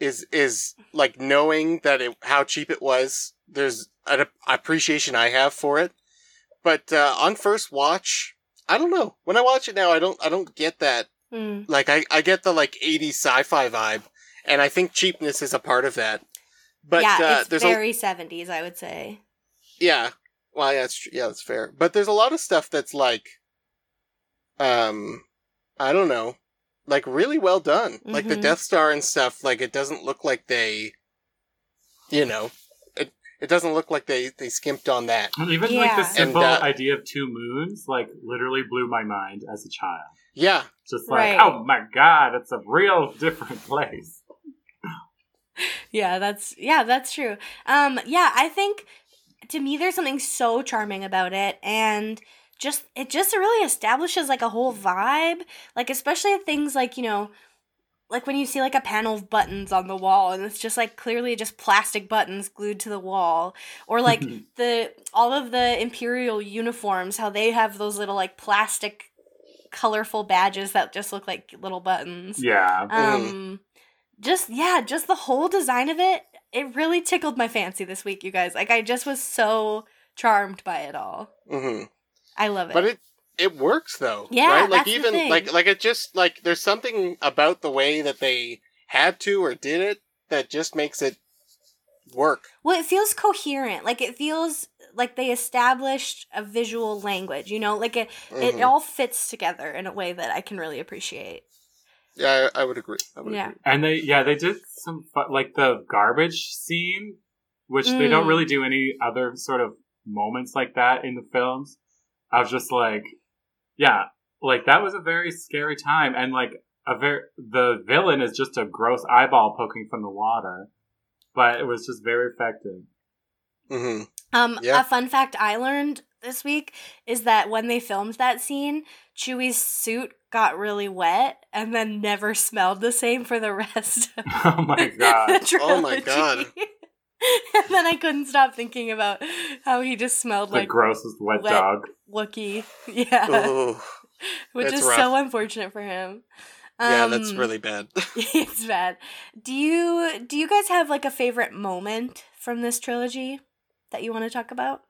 is, is like knowing that it, how cheap it was. There's an appreciation I have for it. But, uh, on first watch, I don't know. When I watch it now, I don't, I don't get that. Mm. Like, I, I get the, like, 80s sci-fi vibe. And I think cheapness is a part of that. But, yeah, uh, it's there's very seventies, I would say. yeah. Well, yeah, that's yeah, that's fair. But there's a lot of stuff that's like, um, I don't know, like really well done. Like the Mhm. Death Star and stuff. Like it doesn't look like they, you know, it it doesn't look like they they skimped on that. And Even like Yeah. the And, simple uh, idea of two moons, like literally blew my mind as a child. Yeah, Just like, Right. oh my god, it's a real different place. Yeah, that's yeah, that's true. Um, yeah, I think to me there's something so charming about it, and just it just really establishes like a whole vibe. Like especially things like you know, like when you see like a panel of buttons on the wall, and it's just like clearly just plastic buttons glued to the wall, or like the all of the imperial uniforms, how they have those little like plastic colorful badges that just look like little buttons Yeah. um just yeah just the whole design of it it really tickled my fancy this week you guys like i just was so charmed by it all hmm i love it but it it works though. Yeah, right? like even like like it just like there's something about the way that they had to or did it that just makes it work. well it feels coherent like it feels like they established a visual language you know like it it Mhm. all fits together in a way that i can really appreciate Yeah, I, I would agree. I would yeah agree. And they, yeah, they did some fu- like the garbage scene, which they don't Mm. really do any other sort of moments like that in the films. I was just like, yeah, like that was a very scary time, and like a very the villain is just a gross eyeball poking from the water, but it was just very effective. hmm Um, Yeah. a fun fact I learned this week is that when they filmed that scene, Chewie's suit got really wet and then never smelled the same for the rest of Oh my god. the trilogy. Oh my God. and then I couldn't stop thinking about how he just smelled the like grossest wet, wet- dog. Wookie. Yeah. Ooh. Which is rough. so unfortunate for him. yeah, that's Um, really bad. it's bad. Do you do you guys have like a favorite moment from this trilogy that you want to talk about?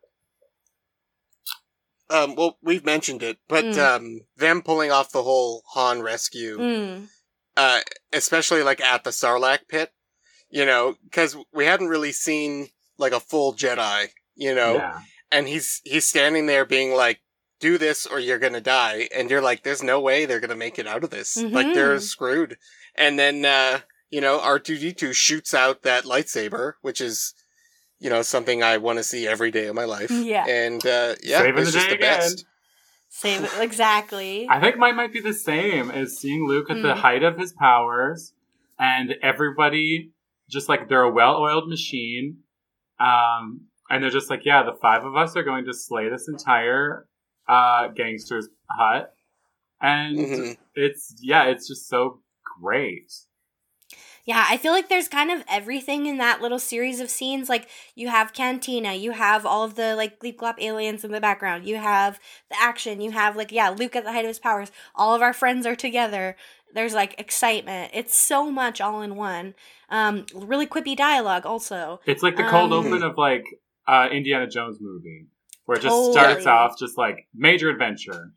Um, well, we've mentioned it, but Mm. um, them pulling off the whole Han rescue, Mm. uh, especially like at the Sarlacc pit, you know, because we hadn't really seen like a full Jedi, you know, Yeah. and he's he's standing there being like, "Do this or you're gonna die," and you're like, "There's no way they're gonna make it out of this. Like they're screwed." And then uh, you know, R two D two shoots out that lightsaber, which is. You know, something I want to see every day of my life. Yeah. And, uh, yeah, Saving it's the just day the best. again. Save it exactly. I think mine might be the same as seeing Luke at the Mm. height of his powers and everybody just like they're a well oiled machine. Um, and they're just like, yeah, the five of us are going to slay this entire uh, gangster's hut. And Mhm. it's, yeah, it's just so great. Yeah, I feel like there's kind of everything in that little series of scenes. Like you have Cantina, you have all of the like Gleep Glop aliens in the background, you have the action, you have like yeah, Luke at the height of his powers. All of our friends are together. There's like excitement. It's so much all in one. Um, really quippy dialogue also. It's like the cold Um, open of like uh, Indiana Jones movie, where it just starts off just like major adventure.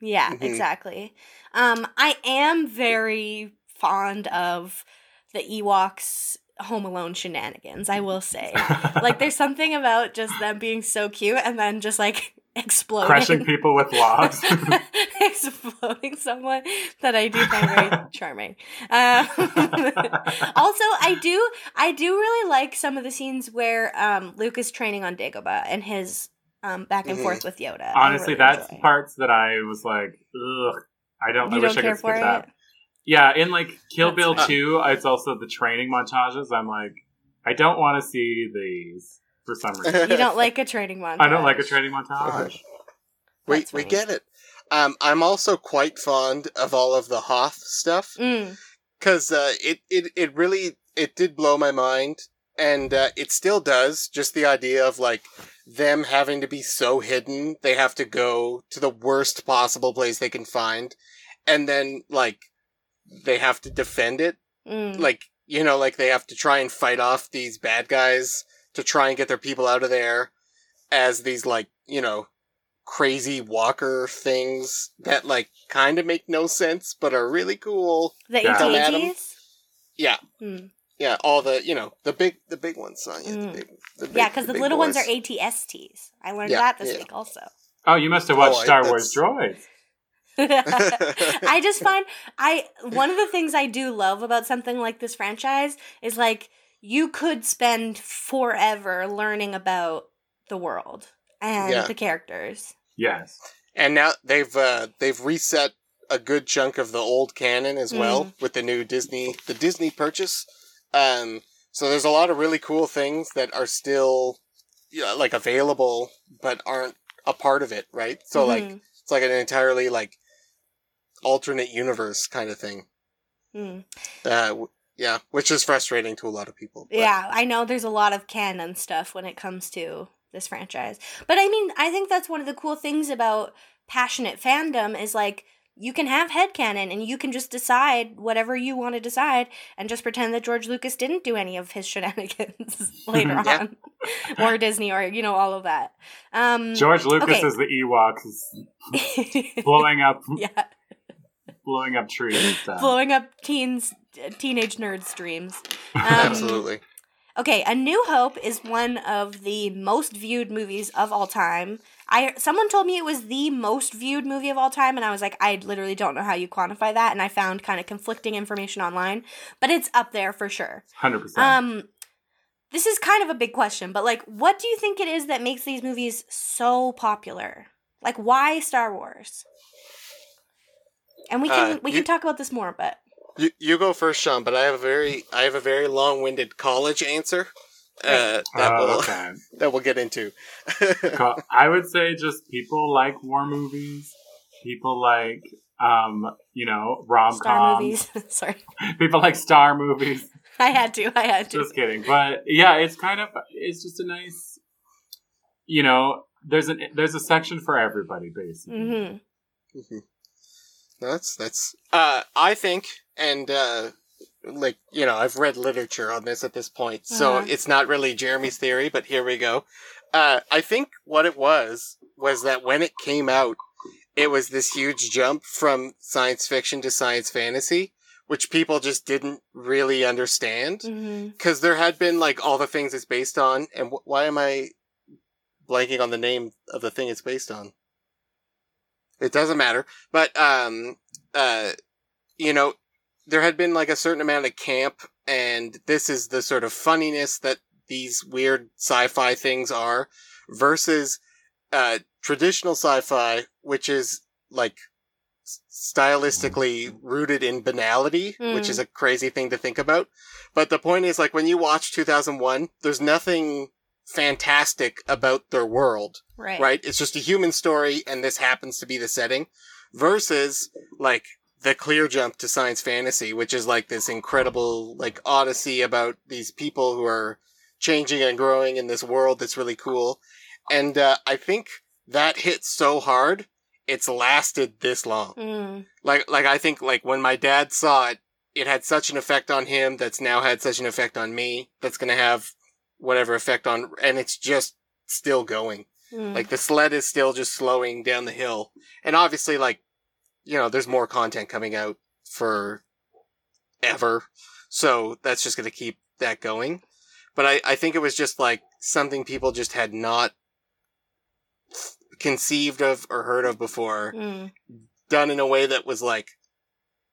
Yeah, Mhm. exactly. Um, I am very fond of the Ewoks Home Alone shenanigans. I will say, like, there's something about just them being so cute and then just like exploding, crushing people with logs. exploding someone that I do find very charming. Um, also, I do I do really like some of the scenes where um, Luke is training on Dagobah and his um, back and Mhm. forth with Yoda. Honestly, really that's enjoy. parts that I was like, ugh. I don't. I you wish don't I care could for skip it. That. Yeah, in like Kill That's Bill fine. 2, it's also the training montages. I'm like, I don't want to see these for some reason. You don't like a training montage. I don't like a training montage. we we get it. Um, I'm also quite fond of all of the Hoth stuff Mm, because uh, it it it really it did blow my mind, and uh, it still does. Just the idea of like them having to be so hidden, they have to go to the worst possible place they can find, and then like they have to defend it. mm. Like you know, like they have to try and fight off these bad guys to try and get their people out of there as these like you know crazy walker things that like kind of make no sense but are really cool the Yeah. Come at 'em. Yeah Mm. yeah all the you know the big the big ones uh, yeah, Mm. the big, the big, Yeah, because the, big little ones are ATSTs. I learned Yeah, that this yeah. week also. Oh, you must have watched Oh, I- Star Wars that's- Droids. I just find I one of the things I do love about something like this franchise is like you could spend forever learning about the world and Yeah. the characters. Yes. and now they've uh they've reset a good chunk of the old canon as well Mm. with the new disney the disney purchase um so there's a lot of really cool things that are still yeah, like available but aren't a part of it right so like Mhm. It's like an entirely like alternate universe kind of thing Mm. uh w- yeah which is frustrating to a lot of people but- Yeah, I know there's a lot of canon stuff when it comes to this franchise. But I mean, I think that's one of the cool things about passionate fandom is like you can have headcanon and you can just decide whatever you want to decide and just pretend that George Lucas didn't do any of his shenanigans later Yeah. on. or Disney or you know all of that. Um George Lucas okay. is the Ewoks, blowing up, yeah, blowing up trees and blowing up teens teenage nerds dreams. Um, absolutely Okay, A New Hope is one of the most viewed movies of all time. I someone told me it was the most viewed movie of all time and I was like I literally don't know how you quantify that and I found kind of conflicting information online, but it's up there for sure. Hundred percent. Um this is kind of a big question, but like what do you think it is that makes these movies so popular? Like why Star Wars? And we can Uh, we you- can talk about this more, but you, you go first sean but i have a very i have a very long-winded college answer uh, that Oh, we'll okay. that we'll get into. Cool. I would say just people like war movies. People like, um, you know, rom coms. movies. Sorry. People like star movies. I had to. I had to. Just kidding. But yeah, it's kind of it's just a nice, you know, there's an there's a section for everybody basically. hmm Mhm. That's that's. Uh, I think, and uh, like you know, I've read literature on this at this point, so Uh-huh. it's not really Jeremy's theory, but here we go. Uh, I think what it was was that when it came out, it was this huge jump from science fiction to science fantasy, which people just didn't really understand because there had been like all the things it's based on, and wh- why am I blanking on the name of the thing it's based on? It doesn't matter, but um, uh, you know, there had been like a certain amount of camp, and this is the sort of funniness that these weird sci-fi things are, versus uh traditional sci-fi, which is like stylistically rooted in banality, which Mm. is a crazy thing to think about. But the point is, like, when you watch 2001, there's nothing fantastic about their world, Right. right? It's just a human story, and this happens to be the setting. Versus, like, the clear jump to science fantasy, which is like this incredible, like, odyssey about these people who are changing and growing in this world that's really cool. And, uh, I think that hit so hard, it's lasted this long Mm. like like I think like when my dad saw it, it had such an effect on him that's now had such an effect on me that's gonna have whatever effect on and it's just still going. Mm. Like the sled is still just slowing down the hill. And obviously like you know, there's more content coming out for ever. So that's just gonna keep that going. But I, I think it was just like something people just had not conceived of or heard of before Mm. done in a way that was like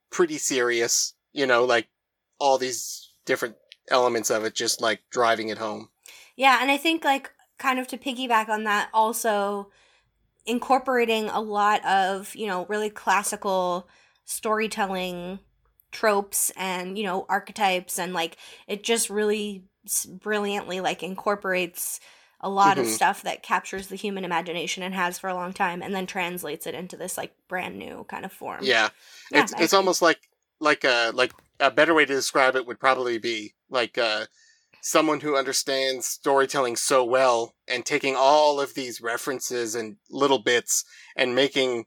pretty serious, you know, like all these different elements of it just like driving it home. Yeah, and I think like kind of to piggyback on that also incorporating a lot of, you know, really classical storytelling tropes and, you know, archetypes and like it just really brilliantly like incorporates a lot of Mhm. stuff that captures the human imagination and has for a long time and then translates it into this like brand new kind of form. Yeah. Yeah, it's I it's almost like like a like a better way to describe it would probably be like uh someone who understands storytelling so well and taking all of these references and little bits and making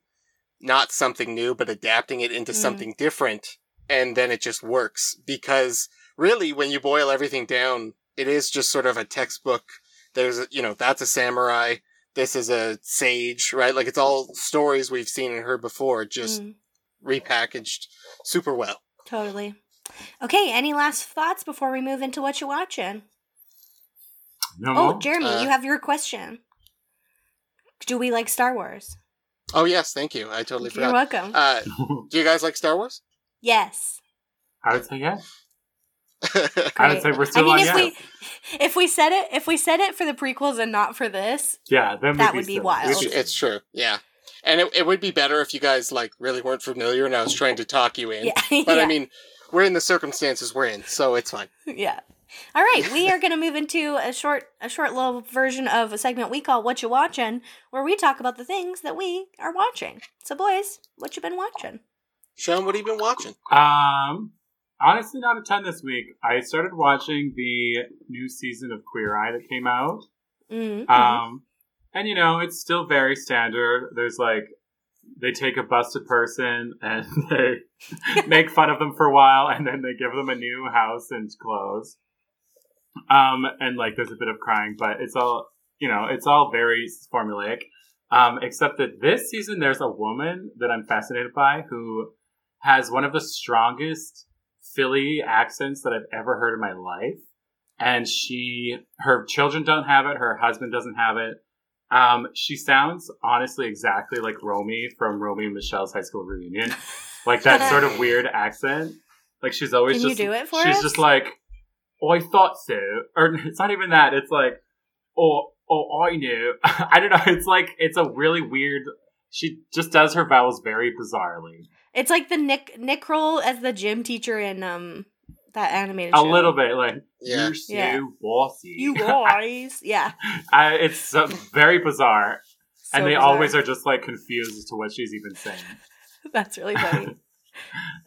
not something new but adapting it into Mm. something different and then it just works because really when you boil everything down it is just sort of a textbook there's a, you know that's a samurai this is a sage right like it's all stories we've seen and heard before just Mm, repackaged super well. totally. Okay, any last thoughts before we move into what you're watching? No Oh, more? Jeremy, Uh, you have your question. Do we like Star Wars? Oh yes, thank you. I totally forgot. You're welcome. Uh, do you guys like Star Wars? yes. I would say yes. I would say we're still I mean, on if yes. we if we said it if we said it for the prequels and not for this, yeah, then that we'd would be silly. wild. it's, it's true. Yeah, and it, it would be better if you guys like really weren't familiar and I was trying to talk you in. yeah, But yeah, I mean, we're in the circumstances we're in, so it's fine. yeah. All right, we are going to move into a short a short little version of a segment we call "What You Watching," where we talk about the things that we are watching. So, boys, what you been watching? Sean, what have you been watching? Um, honestly, not a ton this week. I started watching the new season of Queer Eye that came out. Mm-hmm. Um, and you know, it's still very standard. There's like, they take a busted person and they make fun of them for a while, and then they give them a new house and clothes. Um, and like, there's a bit of crying, but it's all, you know, it's all very formulaic. Um, except that this season, there's a woman that I'm fascinated by who has one of the strongest Philly accents that I've ever heard in my life. And she, her children don't have it. Her husband doesn't have it. Um, she sounds honestly exactly like Romy from Romy and Michelle's high school reunion. Like that sort of weird accent. Like she's always Can you just, do it for she's us? just like, oh, I thought so. Or it's not even that. It's like, oh, oh, I knew. I don't know. It's like, it's a really weird, she just does her vowels very bizarrely. It's like the Nick Nick Kroll as the gym teacher in um that animated a show. little bit like Yeah. you're so Yeah. bossy. You guys, yeah. I, it's so, very bizarre, and they bizarre. always are just like confused as to what she's even saying. That's really funny.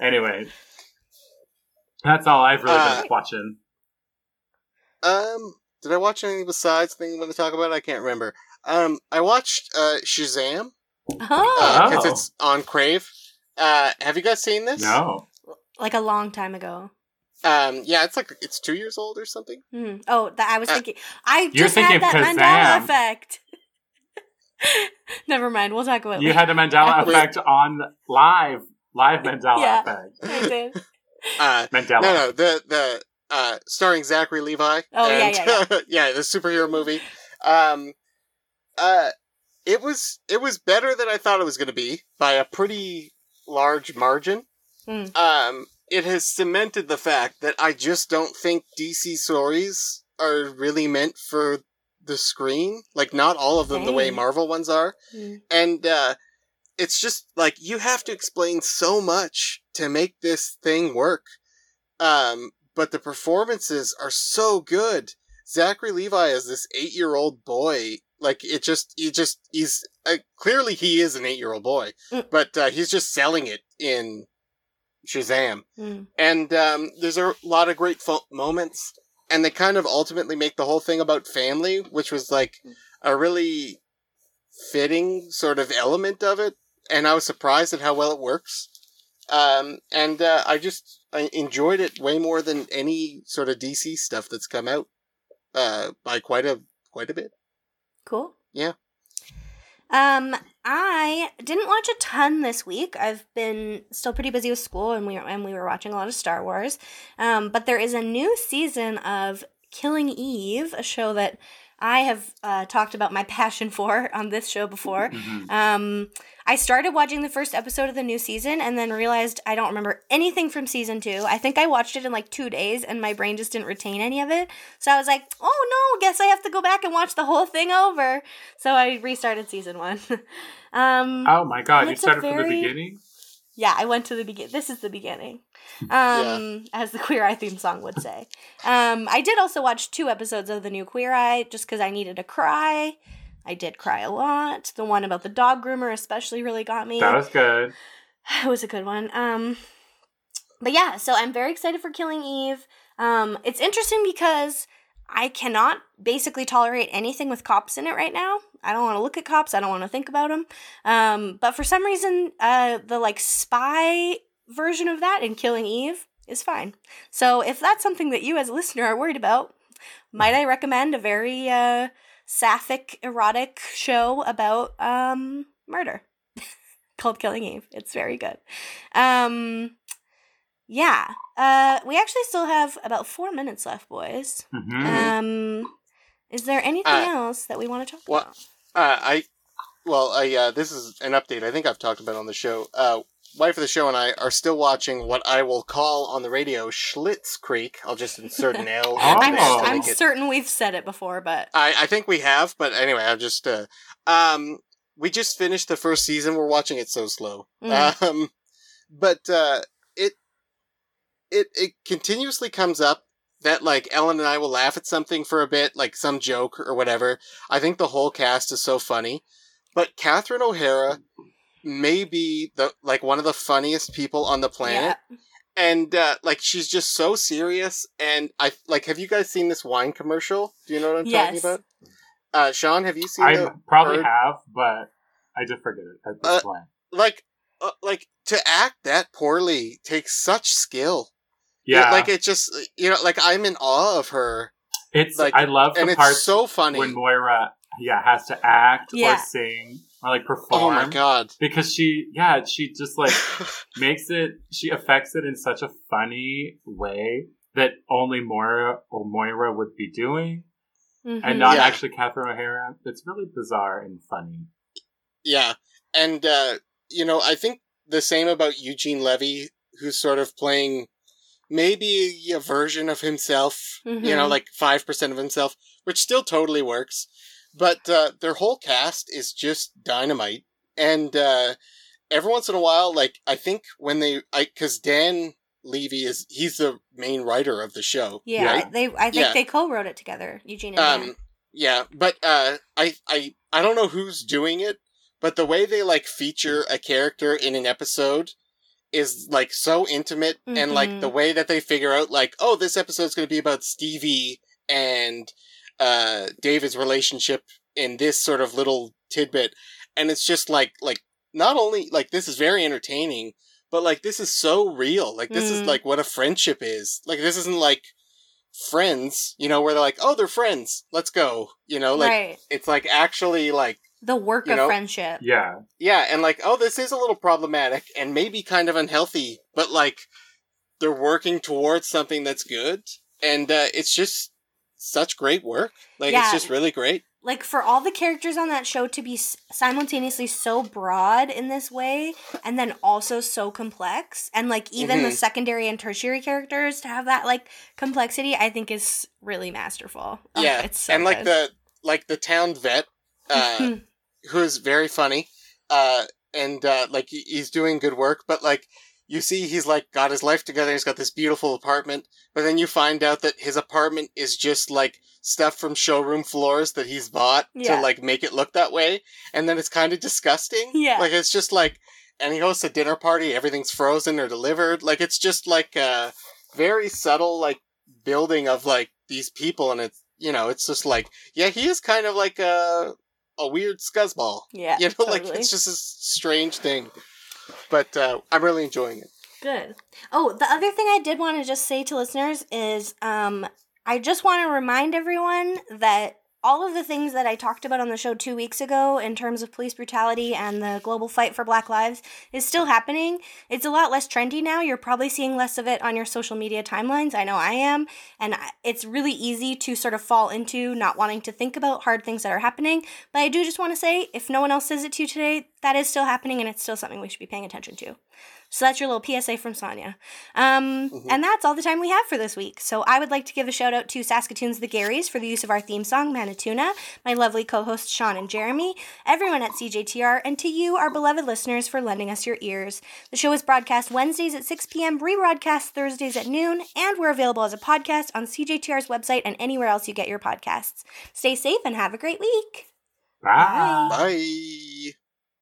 Anyway, that's all I've really Uh, been watching. Um, did I watch anything besides the thing I'm going to talk about? I can't remember. Um, I watched uh, Shazam oh, because Oh. it's on Crave. Uh, have you guys seen this? No, like a long time ago. Um, yeah, it's like it's two years old or something. Hmm. Oh, that I was Uh, thinking. I You're just thinking had that Kazam. Mandela effect. Never mind. We'll talk about it. you had the Mandela Wait. effect on live, live Mandela Yeah. effect. I did. Uh, Mandela. no, no, the the uh, starring Zachary Levi. Oh, yeah, and, yeah, yeah, the superhero movie. Um, uh, it was it was better than I thought it was going to be by a pretty large margin. Mm. Um, it has cemented the fact that I just don't think DC stories are really meant for the screen. Like, not all of them the way Marvel ones are Hmm. and uh it's just like you have to explain so much to make this thing work um but the performances are so good zachary levi is this eight-year-old boy like it just he just he's uh, clearly he is an eight-year-old boy Mm. but uh, he's just selling it in shazam Hmm. and um, there's a lot of great fo- moments and they kind of ultimately make the whole thing about family which was like a really fitting sort of element of it and i was surprised at how well it works um, and uh, i just I enjoyed it way more than any sort of dc stuff that's come out uh, by quite a quite a bit Cool. Yeah. Um, I didn't watch a ton this week. I've been still pretty busy with school, and we were, and we were watching a lot of Star Wars. Um, but there is a new season of Killing Eve, a show that I have uh, talked about my passion for on this show before. Mhm. Um, I started watching the first episode of the new season and then realized I don't remember anything from season two. I think I watched it in like two days and my brain just didn't retain any of it. So I was like, oh no, guess I have to go back and watch the whole thing over. So I restarted season one. um, Oh my god, you started from the beginning? Yeah, I went to the begin. This is the beginning, um, as the Queer Eye theme song would say. Um, I did also watch two episodes of the new Queer Eye just because I needed to cry. I did cry a lot. The one about the dog groomer especially really got me. That was good. it was a good one. Um, but yeah, so I'm very excited for Killing Eve. Um, it's interesting because I cannot basically tolerate anything with cops in it right now. I don't want to look at cops. I don't want to think about them. Um, but for some reason, uh, the like spy version of that in Killing Eve is fine. So if that's something that you as a listener are worried about, might I recommend a very uh, sapphic, erotic show about um, murder called Killing Eve. It's very good. Um, yeah. Uh, we actually still have about four minutes left, boys. Mhm. Um, is there anything Uh, else that we want to talk what- about? Uh, I, well, I, uh, this is an update. I think I've talked about on the show. Uh, wife of the show and I are still watching what I will call on the radio Schlitz Creek. I'll just insert an L. I'm, I'm it- certain we've said it before, but I, I think we have, but anyway, I'm just, uh, um, we just finished the first season. We're watching it so slow. Mm. Um, but, uh, it, it, it continuously comes up that like Ellen and I will laugh at something for a bit, like some joke or whatever. I think the whole cast is so funny, but Catherine O'Hara may be the, like one of the funniest people on the planet yeah. and uh, like she's just so serious and i like have you guys seen this wine commercial do you know what i'm Yes. talking about uh sean have you seen I probably bird? have, but I just forget it at this Uh, point. like uh, like to act that poorly takes such skill Yeah, like it just you know like i'm in awe of her it's. like- I love and the it's so funny when Moira, yeah, has to act Yeah. or sing or like perform. oh my god Because she, yeah, she just like makes it. She affects it in such a funny way that only Moira or Moira would be doing, Mhm. and not Yeah. actually Catherine O'Hara. It's really bizarre and funny. yeah and uh you know i think the same about eugene levy who's sort of playing maybe a version of himself you know Mhm. like 5% of himself which still totally works but uh their whole cast is just dynamite and uh every once in a while like i think when they i because dan Levy is he's the main writer of the show. Yeah, right? they. I think Yeah. they co-wrote it together, Eugene and Dan. Um, yeah, but uh, I I I don't know who's doing it, but the way they like feature a character in an episode is like so intimate, and like the way that they figure out like, oh, this episode's going to be about Stevie and uh David's relationship in this sort of little tidbit, and it's just like like not only like this is very entertaining, but like this is so real. Like this is Mm. like what a friendship is. Like this isn't like friends, you know, where they're like, oh, they're friends. Let's go. You know, like right. it's like actually like The work you of know, friendship. Yeah. yeah, and like oh, this is a little problematic and maybe kind of unhealthy, but like they're working towards something that's good, and uh, it's just such great work. Like Yeah. it's just really great. like for all the characters on that show to be simultaneously so broad in this way and then also so complex and like even the Mhm. secondary and tertiary characters to have that like complexity i think is really masterful Oh, yeah, it's so and like the like the town vet, uh, who's very funny, uh, and uh, like he's doing good work, but like you see, he's like got his life together. He's got this beautiful apartment, but then you find out that his apartment is just like stuff from showroom floors that he's bought Yeah. to like make it look that way, and then it's kind of disgusting. Yeah. like it's just like, and he hosts a dinner party. Everything's frozen or delivered. Like it's just like a very subtle like building of like these people, and it's you know it's just like yeah, he is kind of like a a weird scuzzball. yeah You know, like it's just a strange thing. But uh, I'm really enjoying it. Good. Oh, the other thing I did want to just say to listeners is um I just want to remind everyone that all of the things that I talked about on the show two weeks ago in terms of police brutality and the global fight for Black Lives is still happening. It's a lot less trendy now. You're probably seeing less of it on your social media timelines. I know I am. And it's really easy to sort of fall into not wanting to think about hard things that are happening. But I do just want to say if no one else says it to you today, that is still happening and it's still something we should be paying attention to. So that's your little PSA from Sonia. Um, Mhm. And that's all the time we have for this week. So I would like to give a shout out to Saskatoon's The Garys for the use of our theme song, Manituna, my lovely co hosts Sean and Jeremy, everyone at CJTR, and to you, our beloved listeners, for lending us your ears. The show is broadcast Wednesdays at 6 p.m., rebroadcast Thursdays at noon, and we're available as a podcast on CJTR's website and anywhere else you get your podcasts. Stay safe and have a great week. Bye. Bye. Bye.